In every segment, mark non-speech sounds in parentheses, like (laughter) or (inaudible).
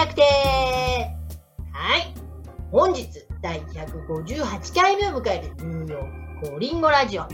宅邸はい。本日、第158回目を迎えるニューヨークコリンゴラジオ。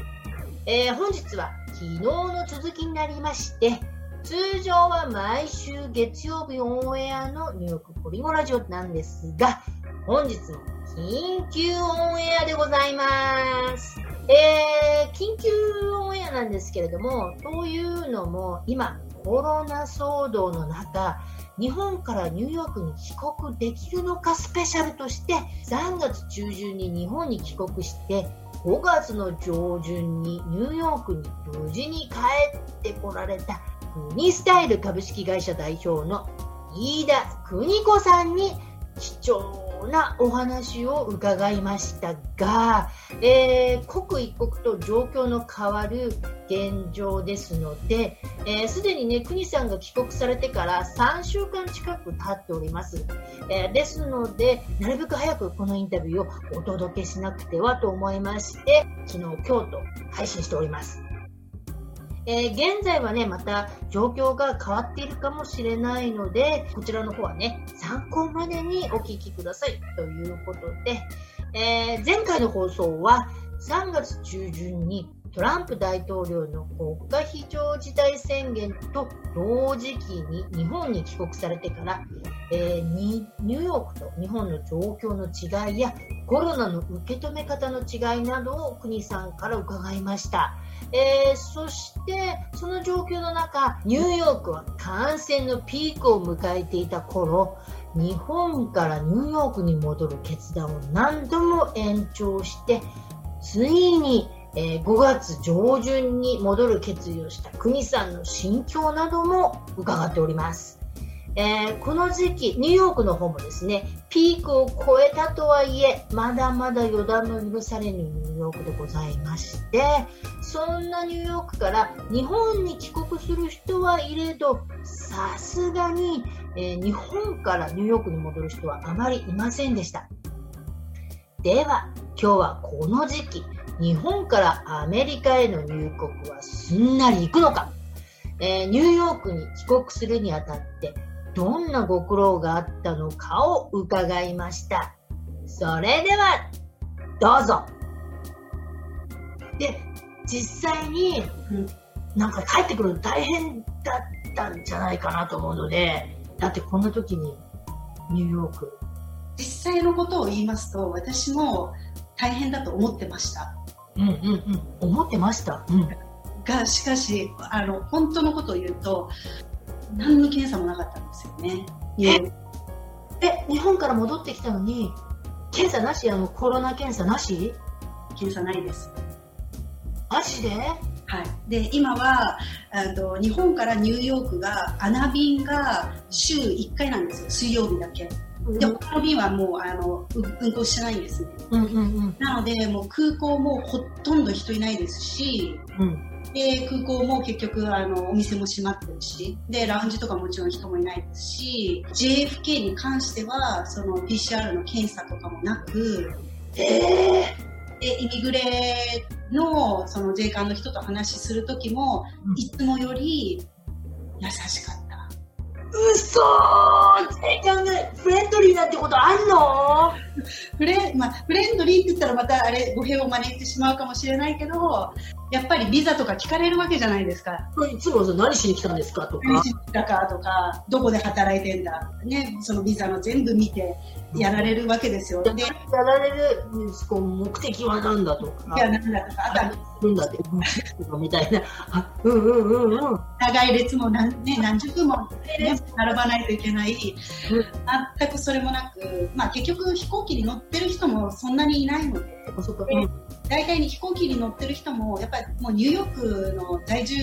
えー、本日は昨日の続きになりまして、通常は毎週月曜日オンエアのニューヨークコリンゴラジオなんですが、本日も緊急オンエアでございます。えー、緊急オンエアなんですけれども、というのも今、コロナ騒動の中、日本からニューヨークに帰国できるのかスペシャルとして3月中旬に日本に帰国して5月の上旬にニューヨークに無事に帰ってこられたフニスタイル株式会社代表の飯田邦子さんに貴重なお話を伺いましたが、えー刻一刻と状況の変わる現状ですので、えすでにね、国さんが帰国されてから3週間近く経っております。えーですので、なるべく早くこのインタビューをお届けしなくてはと思いまして、昨日、今日と配信しております。えー現在はね、また状況が変わっているかもしれないので、こちらの方はね、参考までにお聞きください。ということで、えー前回の放送は3月中旬にトランプ大統領の国家非常事態宣言と同時期に日本に帰国されてから、えーニューヨークと日本の状況の違いやコロナの受け止め方の違いなどを国さんから伺いました。えーそしてその状況の中ニューヨークは感染のピークを迎えていた頃日本からニューヨークに戻る決断を何度も延長してついに、えー5月上旬に戻る決意をした国さんの心境なども伺っております。えーこの時期、ニューヨークの方もですね、ピークを超えたとはいえ、まだまだ予断の許されぬニューヨークでございまして、そんなニューヨークから日本に帰国する人はいれど、さすがに、えー日本からニューヨークに戻る人はあまりいませんでした。では、今日はこの時期、日本からアメリカへの入国はすんなり行くのか、えーニューヨークに帰国するにあたって、どんなご苦労があったのかを伺いました。それでは、どうぞ。で、実際に、うんなんか帰ってくるの大変だったんじゃないかなと思うので、だってこんな時にニューヨーク、実際のことを言いますと私も大変だと思ってましたうんうんうん、思ってました。うん。がしかしあの本当のことを言うと何の検査もなかったんですよね。え？え、日本から戻ってきたのに、検査なし？あの、コロナ検査なし？検査ないです。なしで？はい、で今はあの日本からニューヨークが穴便が週1回なんですよ。水曜日だけで他の便はもうあのう運行してないんですね。うんうんうん。なのでもう空港もほとんど人いないですしうん。で空港も結局あのお店も閉まってるしでラウンジとかもちろん人もいないですし JFK に関してはその PCR の検査とかもなくええでイミグレのその税関の人と話しする時も、うん。いつもより優しかったうそー税関がフレンドリーなんてことあんの？フレ,、まあ、フレンドリーって言ったらまたあれ語弊を招いてしまうかもしれないけどやっぱりビザとか聞かれるわけじゃないですかいつもさ何しに来たんですかとか何。しに来たかとかどこで働いてんだ、ね、そのビザの全部見てやられるわけですよ。でいやられるこう目的は何だとか。やなんだとかあとはるんだって、うんみたいな。あうんうんうんうん。長い列も何,、ね、何十分も、ね、並ばないといけない、全くそれもなく、まあ、結局飛行機に乗ってる人もそんなにいないのであそっか。うん大体に飛行機に乗ってる人もやっぱりもうニューヨークの在住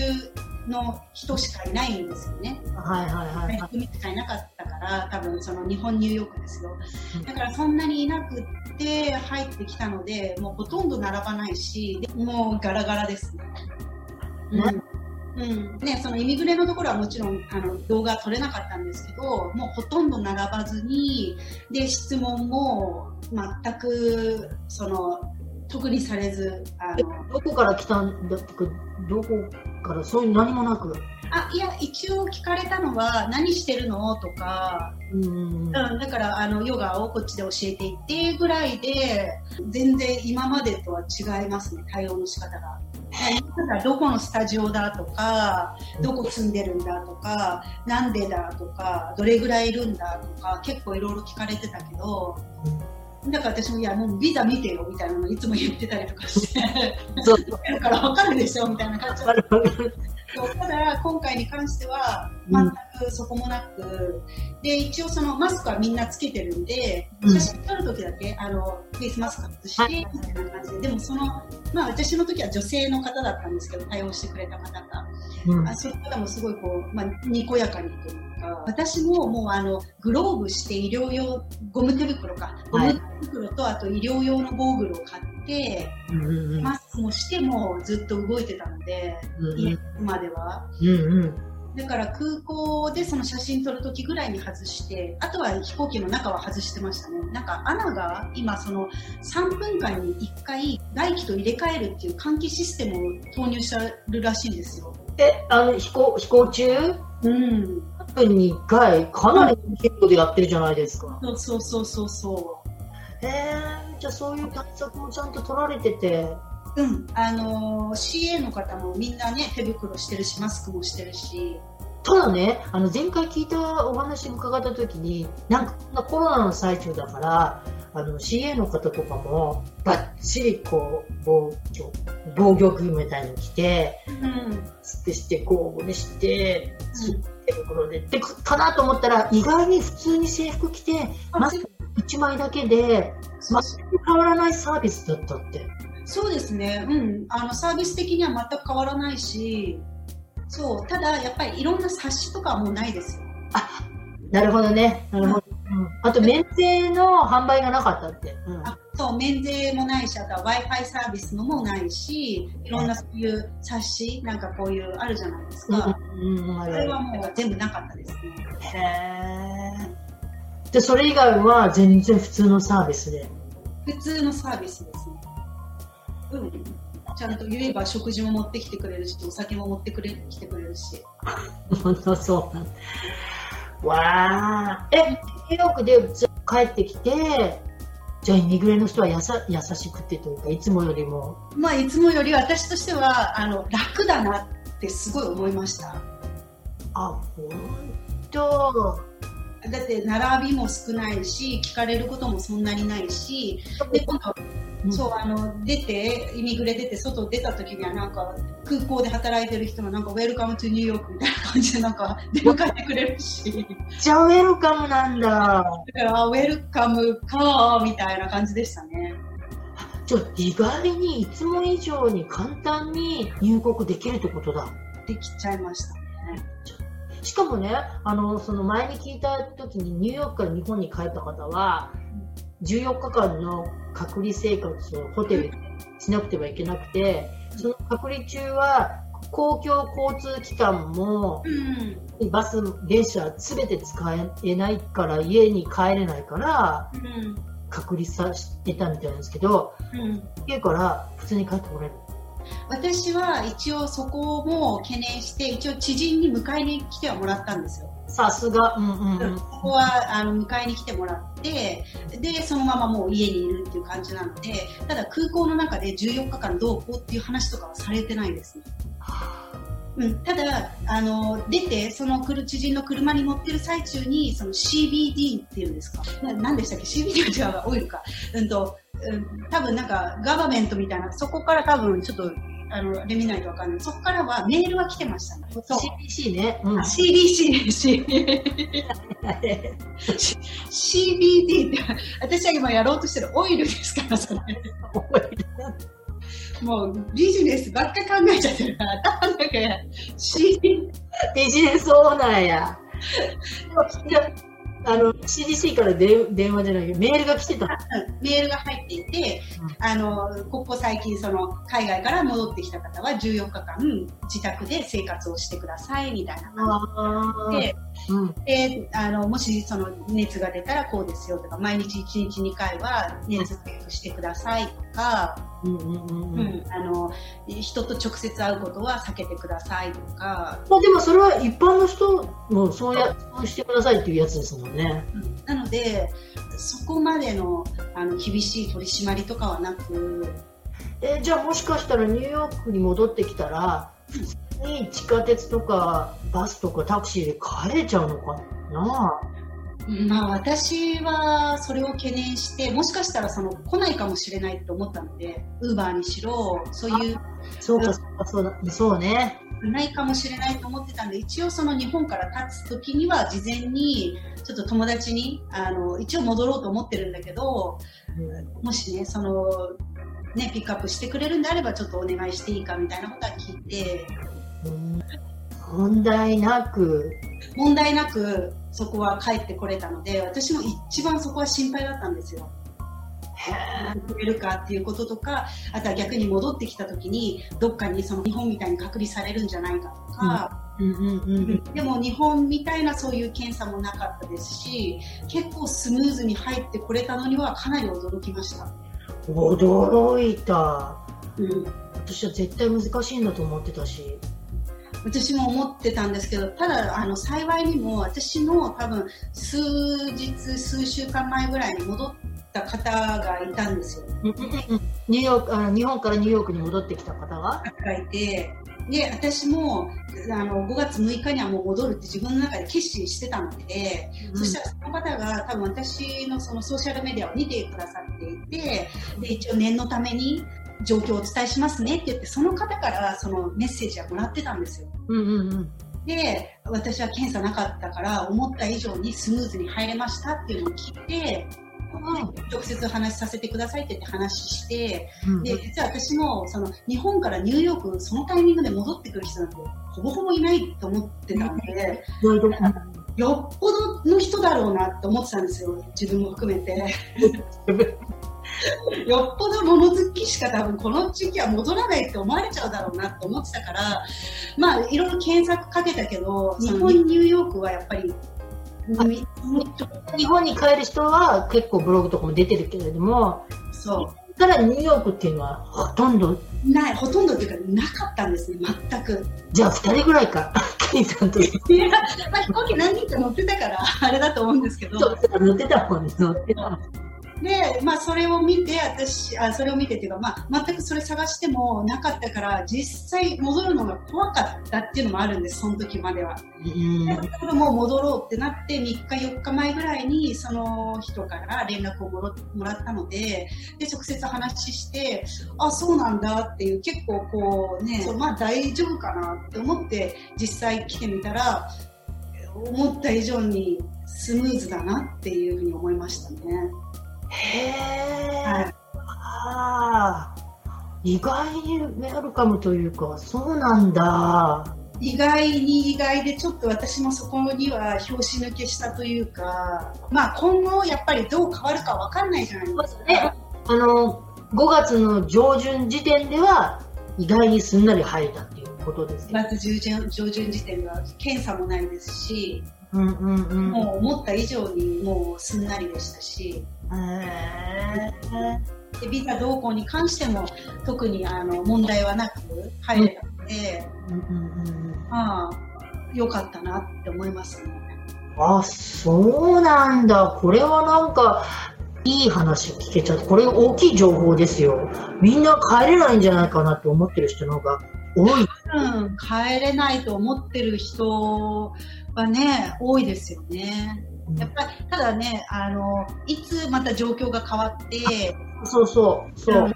の人しかいないんですよね。はいはいはいはい。組しかいなかったから多分その日本ニューヨークですようんだからそんなにいなくって入ってきたのでもうほとんど並ばないしでもうガラガラですね。うんうんね、そのイミグレのところはもちろんあの動画撮れなかったんですけどもうほとんど並ばずにで質問も全くその特にされずあの。どこから来たんだとか、どこから？そういう何もなく？あいや一応聞かれたのは何してるの？とか、うんうん、だからあのヨガをこっちで教えていってぐらいで全然今までとは違いますね。対応の仕方が。ただどこのスタジオだとかどこ住んでるんだとかなんでだとかどれぐらいいるんだとか結構いろいろ聞かれてたけどだから私もいやもうビザ見てよみたいなのいつも言ってたりとかして。そう。だから分かるでしょみたいな感じ。だったただ今回に関しては全くそこもなく、で一応そのマスクはみんなつけてるんで写真撮るときだけあのフェイスマスク外してみたいな感じででもそのまあ私の時は女性の方だったんですけど対応してくれた方が、うん。あそういう方もすごいこう、まあ、にこやかにというか私ももうあのグローブして医療用ゴム手袋かゴムあと医療用のゴーグルを買って、うんうんマスクもしてもずっと動いてたので、うん家までは。うんうんだから空港でその写真撮るときぐらいに外して、あとは飛行機の中は外してましたね。なんか穴が今その3分間に1回外気と入れ替えるっていう換気システムを投入してるらしいんですよ。えあの飛行飛行中？うん。1分に1回かなりの頻度でやってるじゃないですか。そうそうそうそうそへえじゃあそういう対策もちゃんと取られてて。う。うん。あのー CA の方もみんなね、手袋してるし、マスクもしてるし。ただね、あの前回聞いたお話伺った時に、なんかコロナの最中だから、あの CA の方とかもバッチリこう防除防御服みたいの着て、うん。スってしてゴーグルして、手袋でってかなと思ったら、意外に普通に制服着て、マスク1枚だけで、全く変わらないサービスだったって。そうですね、うん、あのサービス的には全く変わらないし、そうただやっぱりいろんな冊子とかはもうないですよ。なるほどね。なるほど。うん、あと、免税の販売がなかったって。うんあそう免税もないし、あとは Wi-Fi サービスのもないし、いろんなそういう冊子、なんかこういうあるじゃないですか。うんうん、あそるれはもう全部なかったですね。へーで、それ以外は全然普通のサービスで。普通のサービスですね。うん。ちゃんと言えば食事も持ってきてくれるし、お酒も持ってくれ来てくれるし。本 (laughs) 当そうなんだ。わあ。え、ニューヨークでず帰ってきて、じゃあイミグレの人はやさ優しくてというか、いつもよりも。まあ、いつもより私としては、あの、楽だなってすごい思いました。あ、本当。だって並びも少ないし聞かれることもそんなにないしで今度、うんそうあの出てイミグレ出て外出た時にはなんか空港で働いてる人がなんかウェルカムトゥニューヨークみたいな感じでなんか出迎えてくれるしじゃあウェルカムなんだ。だからあウェルカムかみたいな感じでしたねじゃあ意外にいつも以上に簡単に入国できるってことだ。できちゃいましたねしかもね、あの、その前に聞いた時にニューヨークから日本に帰った方は、14日間の隔離生活をホテルでしなくてはいけなくて、その隔離中は公共交通機関もうん。バス、電車すべて使えないから家に帰れないからうん。隔離させてたみたいなんですけど、うん。家から普通に帰ってこれる。私は一応そこも懸念して一応知人に迎えに来てはもらったんですよさすが、うんうんうん。ここはあの迎えに来てもらってでそのままもう家にいるっていう感じなのでただ空港の中で14日間どうこうっていう話とかはされてないですね。うん、ただあの出てその来る知人の車に乗ってる最中にその CBD っていうんですか？な何でしたっけ？CBD は違うわオイルか、うんとうん、多分なんかガバメントみたいなそこから多分ちょっとあのあれ見ないとわかんない。そこからはメールは来てました。ね。CBC ね。うん。CDC、CBD って、私は今やろうとしてる。オイルですから、それ。(laughs) もうビジネスばっか考えちゃってるから、頭の中が C、ビジネスオーナーや。あの CDC からで電話じゃないけどメールが来てた。メールが入っていて、あの、ここ最近その海外から戻ってきた方は14日間自宅で生活をしてくださいみたいなあーで、うん。であのもしその熱が出たらこうですよとか毎日1日2回は熱チェックしてくださいとか、うんうんうんあの人と直接会うことは避けてくださいとか、まあ、でもそれは一般の人もそうやそうしてくださいっていうやつですもんね。なのでそこまでのあの厳しい取り締まりとかはなく。えじゃあもしかしたらニューヨークに戻ってきたら普通に地下鉄とかバスとかタクシーで帰れちゃうのかな？まあ私はそれを懸念してもしかしたらその来ないかもしれないと思ったのでウーバーにしろそういうそうかそうかそうだそうね。いないかもしれないと思ってたんで一応その日本から立つ時には事前にちょっと友達にあの一応戻ろうと思ってるんだけどもしねそのねピックアップしてくれるんであればちょっとお願いしていいかみたいなことは聞いてうん問題なく。問題なくそこは帰ってこれたので私も一番そこは心配だったんですよ。くれるかっていうこととかあとは逆に戻ってきた時にどっかにその日本みたいに隔離されるんじゃないかとか、でも日本みたいなそういう検査もなかったですし結構スムーズに入ってこれたのにはかなり驚きました、驚いた。うん、私は絶対難しいんだと思ってたし私も思ってたんですけどただあの幸いにも私の多分数日数週間前ぐらいに戻った方がいたんですよ。ニューヨークあの日本からニューヨークに戻ってきた方ががいてで私もあの5月6日にはもう戻るって自分の中で決心してたので、そしたらその方が多分私のそのソーシャルメディアを見てくださっていてで一応念のために状況をお伝えしますねって言ってその方からそのメッセージはもらってたんですよ。うんうんうん。で私は検査なかったから思った以上にスムーズに入れましたっていうのを聞いて直接話しさせてくださいって言って話してうんで実は私もその日本からニューヨークそのタイミングで戻ってくる人なんてほぼほぼいないと思ってたんでよっぽどの人だろうなって思ってたんですよ。自分も含めて (laughs) (laughs) (laughs) (laughs) よっぽど物好きしか多分この時期は戻らないって思われちゃうだろうなって思ってたからまあいろいろ検索かけたけど日本ニューヨークはやっぱりみ日本に帰る人は結構ブログとかも出てるけれどもそう。ただニューヨークっていうのはほとんどないほとんどっていうかなかったんですね全く。じゃあ2人ぐらいか (laughs) ケイさんと。いやまあ、飛行機何人か乗ってたからあれだと思うんですけど。そう乗ってたもんね乗ってたで、まあ、それを見て私あそれを見てっていうか、まあ、全くそれ探してもなかったから実際戻るのが怖かったっていうのもあるんですその時までは。うんだけどもう戻ろうってなって3日4日前ぐらいにその人から連絡をもろもらったのでで直接話してあそうなんだっていう結構こうねまあ大丈夫かなって思って実際来てみたら思った以上にスムーズだなっていうふうに思いましたね。へえ、はいああ意外にウェルカムというかそうなんだ。意外に意外でちょっと私もそこには拍子抜けしたというか、まあ、今後やっぱりどう変わるか分かんないじゃないですか。ね。あの5月の上旬時点では意外にすんなり入ったっていうことですけど、5月上旬上旬時点では検査もないですし、うんうんうん。もう思った以上にもうすんなりでしたし、でビザ動向に関しても特にあの問題はなく入れたので、うんうんうんまあ、良かったなって思いますね。あそうなんだ。これはなんかいい話を聞けちゃった。これ大きい情報ですよ。みんな帰れないんじゃないかなって思ってる人の方が多い。うん、帰れないと思ってる人はね、多いですよね。やっぱり、ただね、あの、いつまた状況が変わって、そうそうそう、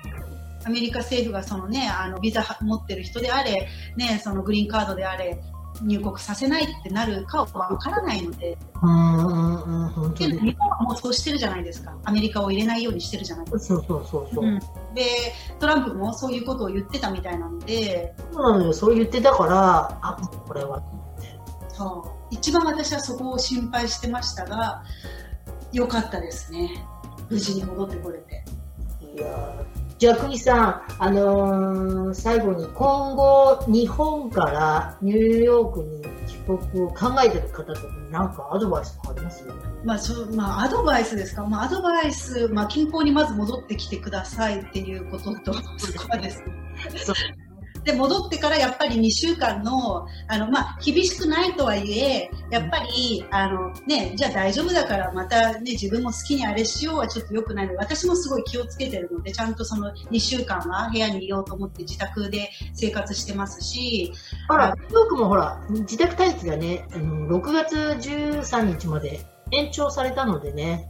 アメリカ政府がそのね、あの、ビザ持ってる人であれ、ね、そのグリーンカードであれ、入国させないってなるかはわからないので、うんうんうん日本はもうそうしてるじゃないですか。アメリカを入れないようにしてるじゃないですそうそうそうそう、か。うん。で、トランプもそういうことを言ってたみたいなので、そうなのよ。そう言ってたからあこれは。そう一番私はそこを心配してましたが良かったですね。無事に戻ってこれて。いやじゃあ、国さん、あのー、最後に今後、日本からニューヨークに帰国を考えてる方とか、なんかアドバイスあります？まあそうまあ、アドバイスですか、まあ、アドバイス、まあ、近郊にまず戻ってきてくださいっていうことと、そこはですね。で戻ってからやっぱり2週間のあの、まあ、厳しくないとはいえやっぱりあの、ね、じゃあ大丈夫だからまた、ね、自分も好きにあれしようはちょっと良くないので私もすごい気をつけてるのでちゃんとその2週間は部屋にいようと思って自宅で生活してますしほら、ニューヨークもほら自宅待機がねあの6月13日まで延長されたのでね。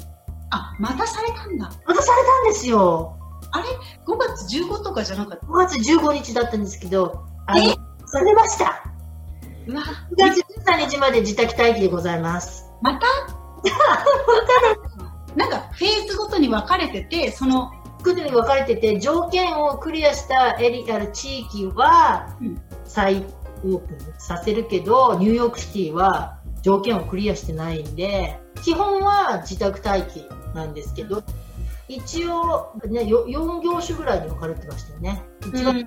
あまたされたんだ。またされたんですよあれ ?5 月15とかじゃなかった ?5 月15日だったんですけど、あの、されました。うわ、9月13日まで自宅待機でございます。また？(laughs) なんかフェーズごとに分かれてて、その、ごとに分かれてて、条件をクリアしたエリアル地域は、再オープンさせるけど、ニューヨークシティは条件をクリアしてないんで、基本は自宅待機なんですけど、一応、ね、4業種ぐらいに分かれてましたよね。一応、うん、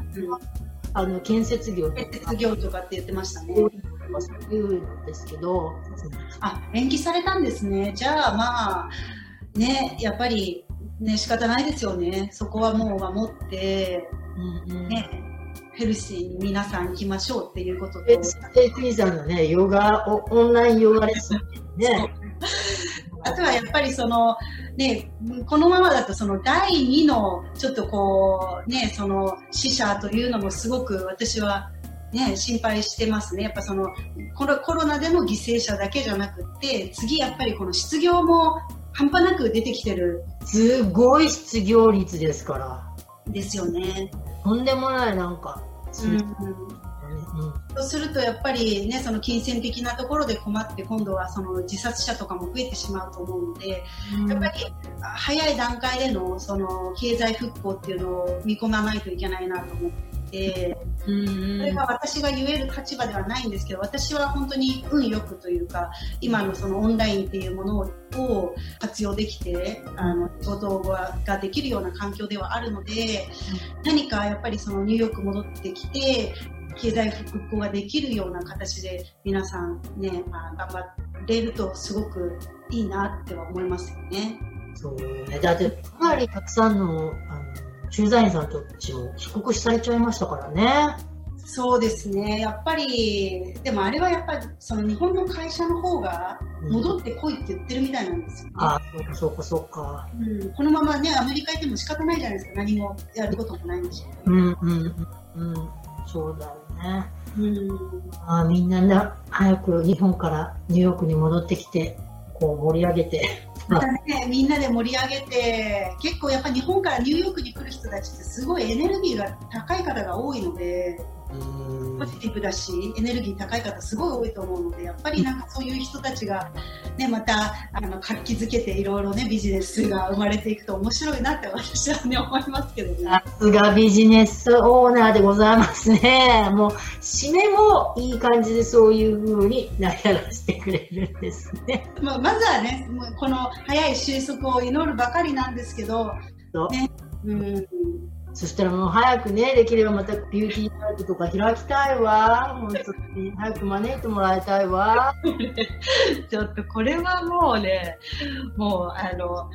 あの建設業建設業とかって言ってましたね。そういうのですけど。あ、延期されたんですね。じゃあまあ、ね、やっぱり、ね、仕方ないですよね。そこはもう守って、うんうん、ね、ヘルシーに皆さん行きましょうっていうことで。え、クリさんのね、ヨガ、オンラインヨガレッスンね。あとはやっぱりその、ね、このままだとその第2のちょっとこう、ね、その死者というのもすごく私はね、心配してますね。やっぱそのコロコロナでの犠牲者だけじゃなくて、次やっぱりこの失業も半端なく出てきてる。すごい失業率ですから。ですよね。とんでもないなんか。うん、そうするとやっぱりねその金銭的なところで困って今度はその自殺者とかも増えてしまうと思うので、うん、やっぱり早い段階でのその経済復興っていうのを見込まないといけないなと思って。うん、それが私が言える立場ではないんですけど私は本当に運よくというか今のそのオンラインっていうものを活用できてあの仕事ができるような環境ではあるので何かやっぱりそのニューヨーク戻ってきて経済復興ができるような形で皆さんね、まあ、頑張れるとすごくいいなっては思いますよね。そうね。だってかなりたくさんのあの駐在員さんたちも帰国されちゃいましたからね。そうですね。やっぱり、でもあれはやっぱり、その日本の会社の方が戻ってこいって言ってるみたいなんですよね。うん、ああ、そうかそうかそうか、うん。このままね、アメリカ行っても仕方ないじゃないですか。何もやることもないんでし。うんうんうん。うん、そうだよね。うん、あみんなな早く日本からニューヨークに戻ってきてこう盛り上げてまたね、みんなで盛り上げて結構やっぱ日本からニューヨークに来る人たちってすごいエネルギーが高い方が多いのでポジティブだしエネルギー高い方すごい多いと思うのでやっぱりなんかそういう人たちが、ね、またあの活気づけていろいろねビジネスが生まれていくと面白いなって私はね思いますけどね。さすがビジネスオーナーでございますね。もう締めもいい感じでそういう風になりやらせてくれるんですね。まあ、まずはねこの早い収束を祈るばかりなんですけど、ね、うんそしたらもう早くね、できればまたビューティーナイトとか開きたいわ。本当に。早く招いてもらいたいわ。(laughs) ちょっとこれはもうね、もうあの、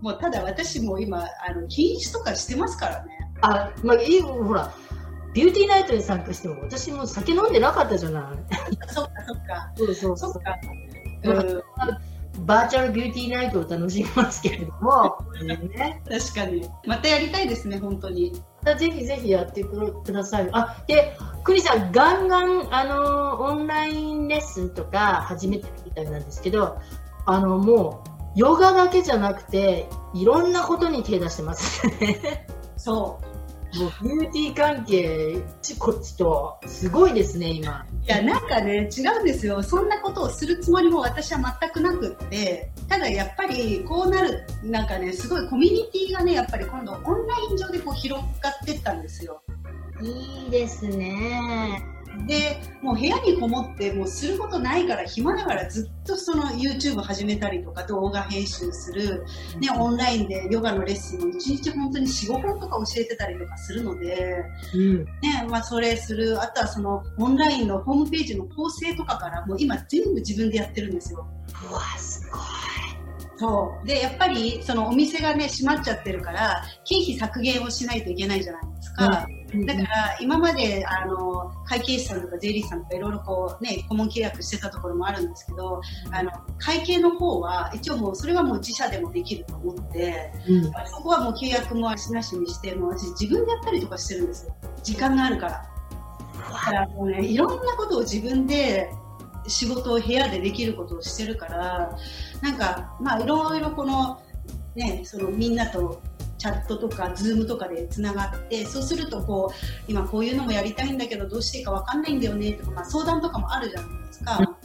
もうただ私も今、あの、禁止とかしてますからね。あ、まあ、いい、ほら、ビューティーナイトに参加しても私も酒飲んでなかったじゃない。そっかそっか。(laughs) そうそうそう。そっか。うんバーチャルビューティーナイトを楽しみますけれども、ね、確かに。またやりたいですね、本当に。ぜひぜひやってください。あ、で、クリさん、ガンガン、あの、オンラインレッスンとか始めてるみたいなんですけど、あの、もう、ヨガだけじゃなくて、いろんなことに手出してますね。(laughs) そう。もうビューティー関係、こっちと、すごいですね、今。いや、なんかね、違うんですよ。そんなことをするつもりも私は全くなくって、ただやっぱりこうなる、なんかね、すごいコミュニティがね、やっぱり今度オンライン上でこう広がってったんですよ。いいですね。でもう部屋にこもってもうすることないから暇だからずっとその YouTube 始めたりとか動画編集する、ね、オンラインでヨガのレッスンを1日本当に45本とか教えてたりとかするので、うん。ねまあ、それするあとはそのオンラインのホームページの構成とかからもう今全部自分でやってるんですよ。うわ、すごい。そうでやっぱりそのお店がね閉まっちゃってるから経費削減をしないといけないじゃないですか。だから今まであの会計士さんとか税理士さんとかいろいろこうね顧問契約してたところもあるんですけどあの会計の方は一応もうそれはもう自社でもできると思ってうん。そこはもう契約もしなしにしてもう私自分でやったりとかしてるんですよ。時間があるから。だからもうねいろんなことを自分で仕事を部屋でできることをしてるからなんかまあいろいろこのねそのみんなとチャットとかズームとかでつながってそうするとこう今こういうのもやりたいんだけどどうしていいかわかんないんだよねとか、まあ、相談とかもあるじゃないですか。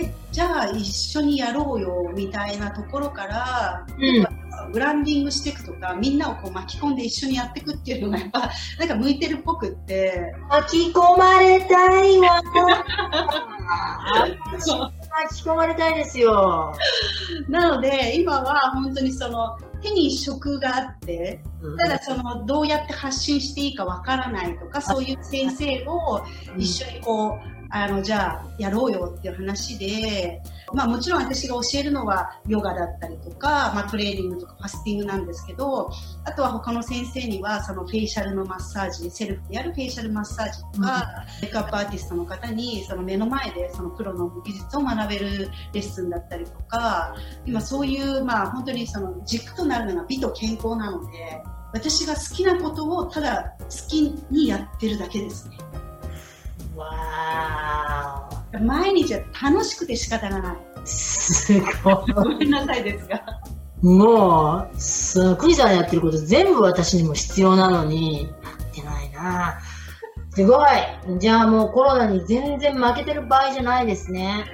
えじゃあ一緒にやろうよみたいなところから、うんブランディングしていくとかみんなをこう巻き込んで一緒にやっていくっていうのがやっぱ (laughs) なんか向いてるっぽくって巻き込まれたいわ。(laughs) そう巻き込まれたいですよ。なので今は本当にその手に職があってただそのどうやって発信していいかわからないとかそういう先生を一緒にこうあのじゃあやろうよっていう話で、まあ、もちろん私が教えるのはヨガだったりとか、まあ、トレーニングとかファスティングなんですけどあとは他の先生にはそのフェイシャルのマッサージセルフでやるフェイシャルマッサージとか、メイクアップアーティストの方にその目の前でそのプロの技術を学べるレッスンだったりとか今そういう、まあ、本当にその軸となるのが美と健康なので私が好きなことをただ好きにやってるだけですね。わ毎日は楽しくて仕方がない。ー。すごい。ごめんなさいですが。もう、すクリさんやってること全部私にも必要なのに、やってないなすごい。じゃあもうコロナに全然負けてる場合じゃないですね。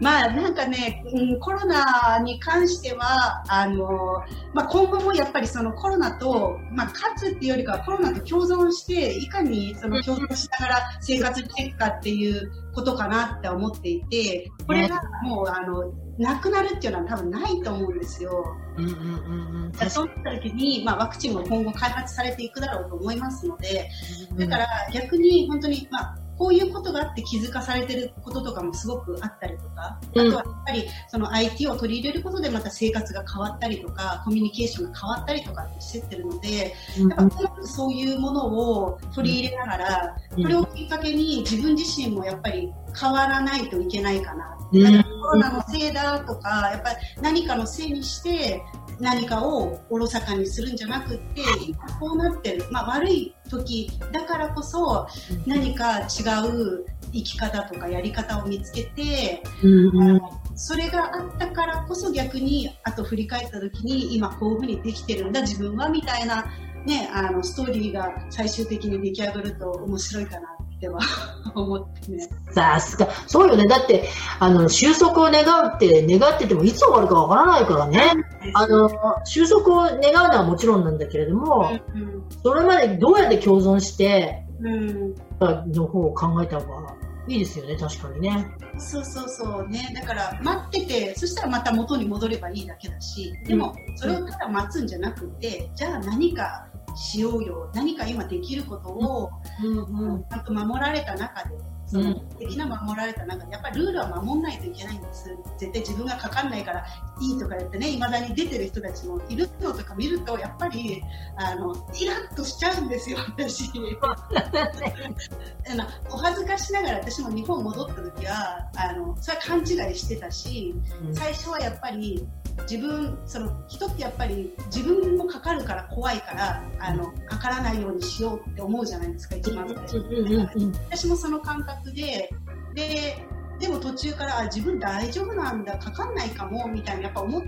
まあなんかね、うん、コロナに関しては、あの、まあ今後もやっぱりそのコロナと、まあ勝つっていうよりかはコロナと共存して、いかにその共存しながら生活していくかっていうことかなって思っていて、これがもうあの、なくなるっていうのは多分ないと思うんですよ。うんうんうんうん。そういった時に、まあ、ワクチンも今後開発されていくだろうと思いますので、だから逆に本当に、まあ、こういうことがあって気づかされてることとかもすごくあったりとか、あとはやっぱりその IT を取り入れることでまた生活が変わったりとか、コミュニケーションが変わったりとかってしてってるので、うんやっぱうまくそういうものを取り入れながら、うんこれをきっかけに自分自身もやっぱり変わらないといけないかな。うんだからコロナのせいだとか、やっぱり何かのせいにして、何かをおろそかにするんじゃなくって、今こうなってる。まあ悪い時だからこそ、何か違う生き方とかやり方を見つけて、うんうん。それがあったからこそ逆に、あと振り返った時に、今こういうふうにできてるんだ、自分は、みたいな、ね、あの、ストーリーが最終的に出来上がると面白いかなっては (laughs) 思ってね。さすが。そうよね。だって、あの、収束を願うって、願っててもいつ終わるかわからないからね。あの、収束を願うのはもちろんなんだけれども、うんそれまでどうやって共存して、うんの方を考えた方がいいですよね、確かにね。そうそうそうね。だから待ってて、そしたらまた元に戻ればいいだけだし、でもそれをただ待つんじゃなくて、じゃあ何かしようよ。何か今できることを、うんうん。ちゃんと守られた中で、その、うん的な守られた中で、やっぱりルールは守んないといけないんです。絶対自分がかかんないからいいとか言ってね、未だに出てる人たちもいるのとか見ると、やっぱり、あの、イラッとしちゃうんですよ、私。お恥ずかしながら私も日本戻った時は、あの、それは勘違いしてたし、最初はやっぱり自分その人ってやっぱり自分もかかるから怖いからあのかからないようにしようって思うじゃないですか一番最初私もその感覚でででも途中からあ自分大丈夫なんだかかんないかもみたいなやっぱ思っ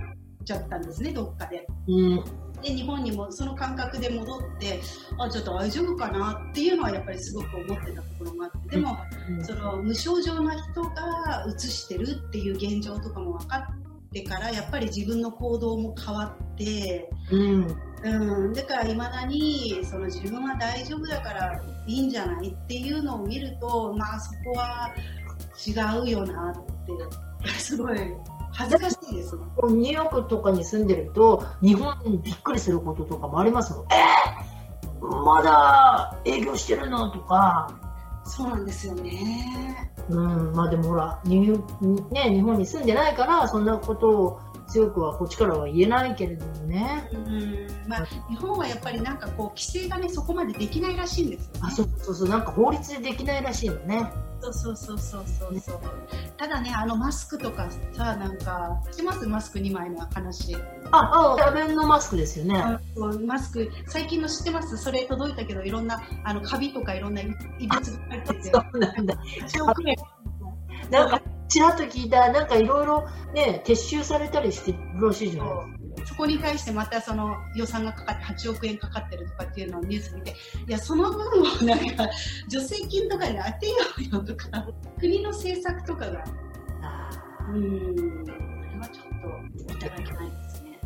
ちゃったんですねどっかで。うん。で日本にもその感覚で戻ってあちょっと大丈夫かなっていうのはやっぱりすごく思ってたところもあって。でもその無症状な人がうつしてるっていう現状とかも分かってからやっぱり自分の行動も変わってうんうん、だからいまだにその自分は大丈夫だからいいんじゃないっていうのを見ると、まあそこは違うよなって、(laughs) すごい恥ずかしいですね。ニューヨークとかに住んでると、日本にびっくりすることとかもありますもん。えー、まだ営業してるの？とか、そうなんですよね。うん、まあでもほら、ニューね、日本に住んでないから、そんなことを強くはこっちからは言えないけれどもね。うん、まあ日本はやっぱりなんかこう規制がねそこまでできないらしいんですよ、ね。あ、そうそうそう、なんか法律でできないらしいのね。そうそうそうそうそうそう。ただね、あのマスクとかさ、なんか、してますマスク2枚の話。あ、あ、ラベンのマスクですよね。マスク、最近の知ってます？それ届いたけど、いろんな、あの、カビとかいろんな異物が入ってて。(laughs) そうなんだ。なんか、ちらっと聞いた、なんかいろいろね、撤収されたりしてるらしいじゃないそこに対してまたその予算がかかって8億円かかってるとかっていうのをニュース見て、いや、その分をなんか助成金とかに当てようよとか、国の政策とかが、うー。ん、これはちょっといただけないですね。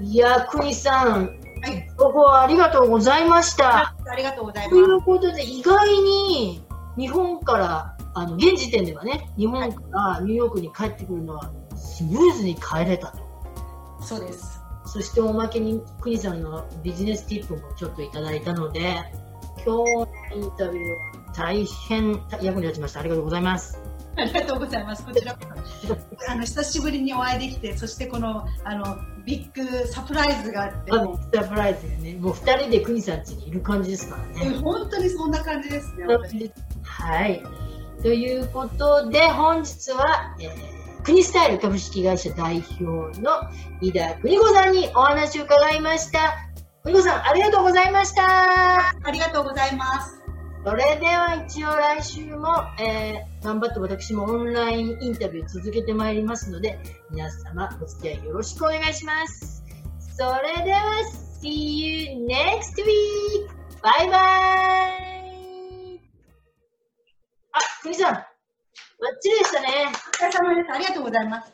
いや、国さん、はい、情報ありがとうございました。ありがとうございといまうことで、意外に日本から、あの、現時点ではね、日本からニューヨークに帰ってくるのはスムーズに帰れたと。す。そうです。そしておまけに国さんのビジネスティップもちょっといただいたので、今日のインタビューは大変役に立ちました。ありがとうございます。ありがとうございます。こちらこそ。(laughs) あの、久しぶりにお会いできて、そしてこの、あの、ビッグサプライズがあって、あのサプライズでね、もう二人で国さん家にいる感じですからえね。本当にそんな感じですね。私はい。ということで、本日は、えー、国スタイル株式会社代表の井田邦子さんにお話を伺いました。邦子さん、ありがとうございました。ありがとうございます。それでは一応来週も、えー、頑張って私もオンラインインタビュー続けてまいりますので、皆様お付き合いよろしくお願いします。それでは、See you next week! バイバイあ、みさん、ばっちりでしたね。お疲れ様です。ありがとうございます。